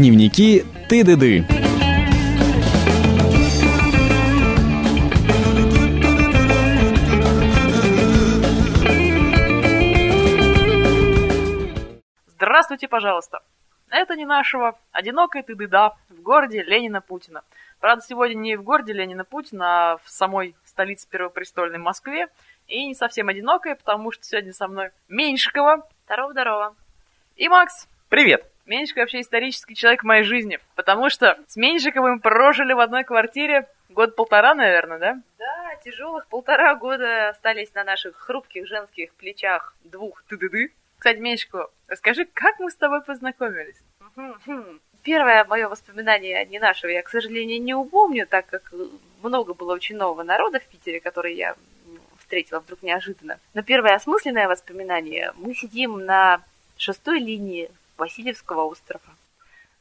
Дневники Ты-ды-ды. Здравствуйте, пожалуйста. Это не нашего. Одинокая ты да в городе Ленина Путина. Правда, сегодня не в городе Ленина Путина, а в самой столице первопрестольной Москве. И не совсем одинокая, потому что сегодня со мной Меньшикова. Здорово-здорово. И Макс. Привет. Меньшиков вообще исторический человек в моей жизни, потому что с Меньшиковым прожили в одной квартире год-полтора, наверное, да? Да, тяжелых полтора года остались на наших хрупких женских плечах двух ты-ды-ды. Кстати, Меньшикова, расскажи, как мы с тобой познакомились? Первое мое воспоминание не нашего я, к сожалению, не упомню, так как много было очень нового народа в Питере, который я встретила вдруг неожиданно. Но первое осмысленное воспоминание. Мы сидим на шестой линии Васильевского острова.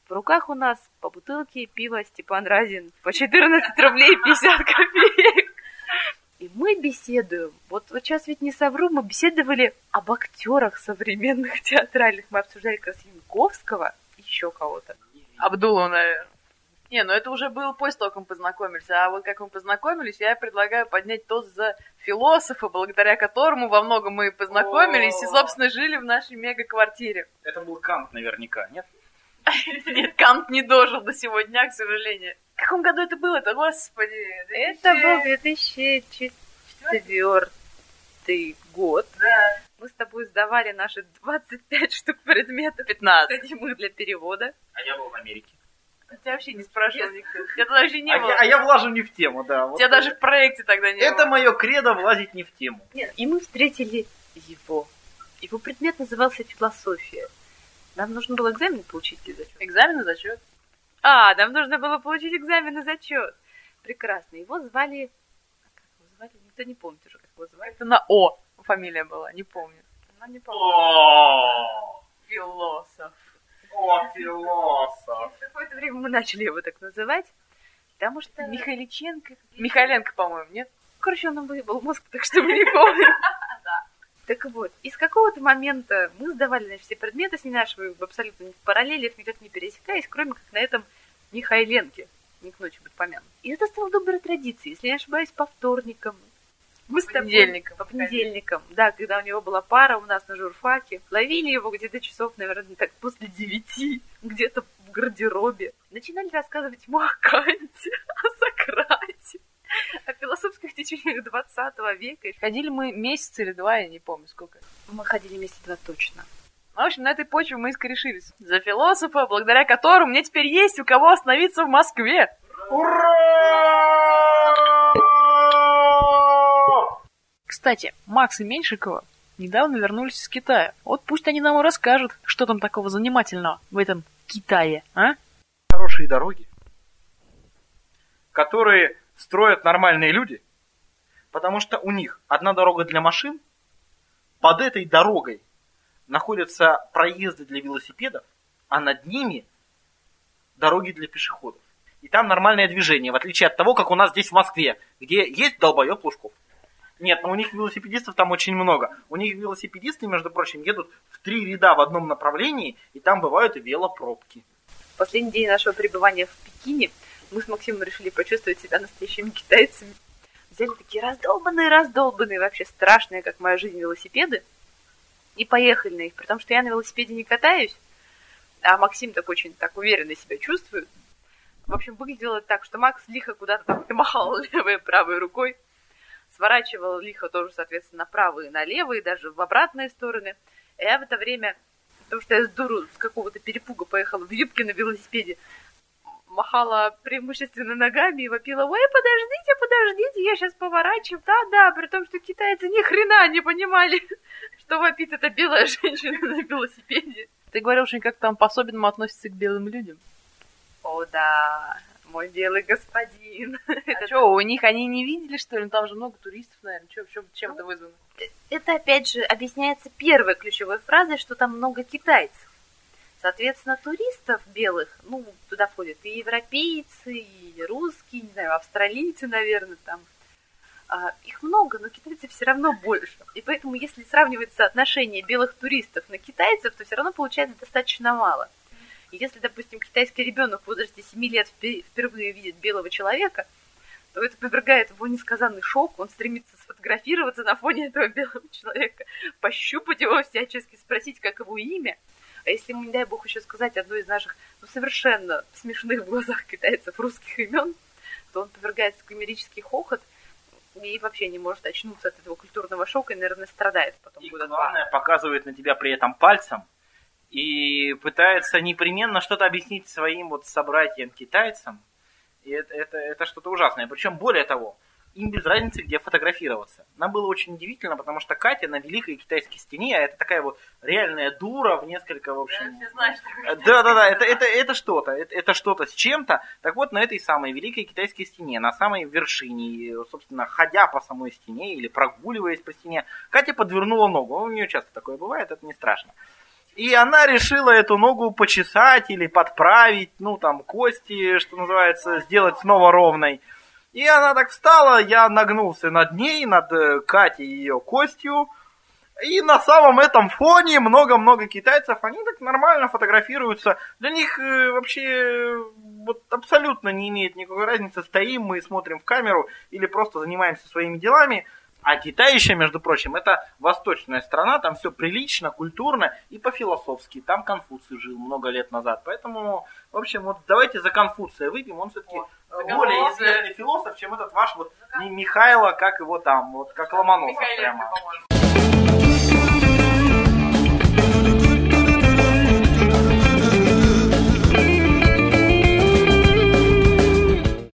В руках у нас по бутылке пива Степан Разин по 14 рублей 50 копеек. И мы беседуем. Вот, вот сейчас ведь не совру, мы беседовали об актерах современных театральных. Мы обсуждали как еще кого-то. Абдулова, наверное. Не, ну это уже было после того, как мы познакомились. А вот как мы познакомились, я предлагаю поднять тост за философа, благодаря которому во многом мы познакомились и, собственно, жили в нашей мега-квартире. Это был Кант наверняка, нет? Нет, Кант не дожил до сегодня, к сожалению. В каком году это было Это господи? Это был 2004 год. Да. Мы с тобой сдавали наши 25 штук предметов. 15. Кстати, для перевода. А я был в Америке. Тебя вообще не спрашивал никто. Я тогда вообще не а, было. Я, а я влажу не в тему, да. Вот Тебя даже в проекте тогда не Это было. мое кредо влазить не в тему. Нет, и мы встретили его. Его предмет назывался философия. Нам нужно было экзамен получить или зачет? Экзамен и зачет. А, нам нужно было получить экзамен и зачет. Прекрасно. Его звали... а Как его звали? Никто не помнит уже, как его звали. Это на О фамилия была, не помню. Ну, не помню. О, Философ. О, философ. Через какое-то время мы начали его так называть, потому что... Михайличенко. Михайленко, по-моему, нет? Короче, он нам выебал мозг, так что мы не помним. Так вот, и с какого-то момента мы сдавали значит, все предметы с ней нашего в абсолютно ни в параллелях, никак не пересекаясь, кроме как на этом Михайленке. Не к ночи быть помянут. И это стало доброй традицией, если я не ошибаюсь, по вторникам. Мы с тобой- понедельникам. По понедельникам, да, когда у него была пара у нас на журфаке. Ловили его где-то часов, наверное, так после девяти, где-то в гардеробе. Начинали рассказывать ему о Канте, о Сократе, о философских течениях 20 века. Ходили мы месяц или два, я не помню сколько. Мы ходили вместе два точно. В общем, на этой почве мы и скорешились. За философа, благодаря которому мне теперь есть у кого остановиться в Москве. Ура! Кстати, Макс и Меньшикова недавно вернулись из Китая. Вот пусть они нам и расскажут, что там такого занимательного в этом Китае, а? Хорошие дороги, которые строят нормальные люди, потому что у них одна дорога для машин, под этой дорогой находятся проезды для велосипедов, а над ними дороги для пешеходов. И там нормальное движение, в отличие от того, как у нас здесь в Москве, где есть долбоеб Лужков. Нет, но у них велосипедистов там очень много. У них велосипедисты, между прочим, едут в три ряда в одном направлении, и там бывают велопробки. В последний день нашего пребывания в Пекине мы с Максимом решили почувствовать себя настоящими китайцами. Взяли такие раздолбанные-раздолбанные, вообще страшные, как моя жизнь, велосипеды, и поехали на них, при том, что я на велосипеде не катаюсь, а Максим так очень так уверенно себя чувствует. В общем, выглядело так, что Макс лихо куда-то там махал левой и правой рукой, сворачивал лихо тоже, соответственно, направо и налево, и даже в обратные стороны. А я в это время, потому что я с дуру с какого-то перепуга поехала в юбке на велосипеде, махала преимущественно ногами и вопила, ой, подождите, подождите, я сейчас поворачиваю. Да-да, при том, что китайцы ни хрена не понимали, что вопит эта белая женщина на велосипеде. Ты говорил, что как-то там по-особенному относятся к белым людям. О, да, мой белый господин. А что, у них они не видели, что ли? Ну, Там же много туристов, наверное. Чё, чем это вызвано? Это, опять же, объясняется первой ключевой фразой, что там много китайцев. Соответственно, туристов белых, ну, туда входят и европейцы, и русские, не знаю, австралийцы, наверное, там. А, их много, но китайцев все равно больше. И поэтому, если сравнивать соотношение белых туристов на китайцев, то все равно получается достаточно мало. И если, допустим, китайский ребенок в возрасте 7 лет впе- впервые видит белого человека, то это повергает его несказанный шок, он стремится сфотографироваться на фоне этого белого человека, пощупать его всячески, спросить, как его имя. А если ему, не дай бог, еще сказать одно из наших ну, совершенно смешных в глазах китайцев русских имен, то он повергается в гомерический хохот и вообще не может очнуться от этого культурного шока и, наверное, страдает потом И года два. главное, показывает на тебя при этом пальцем и пытается непременно что-то объяснить своим вот собратьям-китайцам. И это, это, это что-то ужасное. Причем, более того, им без разницы, где фотографироваться. Нам было очень удивительно, потому что Катя на Великой Китайской стене, а это такая вот реальная дура в несколько, в общем... Да-да-да, это, это, это что-то, это, это что-то с чем-то. Так вот, на этой самой Великой Китайской стене, на самой вершине, собственно, ходя по самой стене или прогуливаясь по стене, Катя подвернула ногу. У нее часто такое бывает, это не страшно. И она решила эту ногу почесать или подправить, ну там кости, что называется, сделать снова ровной. И она так встала, я нагнулся над ней, над э, Катей ее костью. И на самом этом фоне много-много китайцев, они так нормально фотографируются. Для них э, вообще вот абсолютно не имеет никакой разницы, стоим мы и смотрим в камеру или просто занимаемся своими делами. А Китай еще, между прочим, это восточная страна, там все прилично, культурно и по-философски. Там Конфуций жил много лет назад. Поэтому, в общем, вот давайте за Конфуция выпьем. Он все-таки более известный философ, чем этот ваш вот Ми- Михайло, как его там, вот как Ломоносов прямо.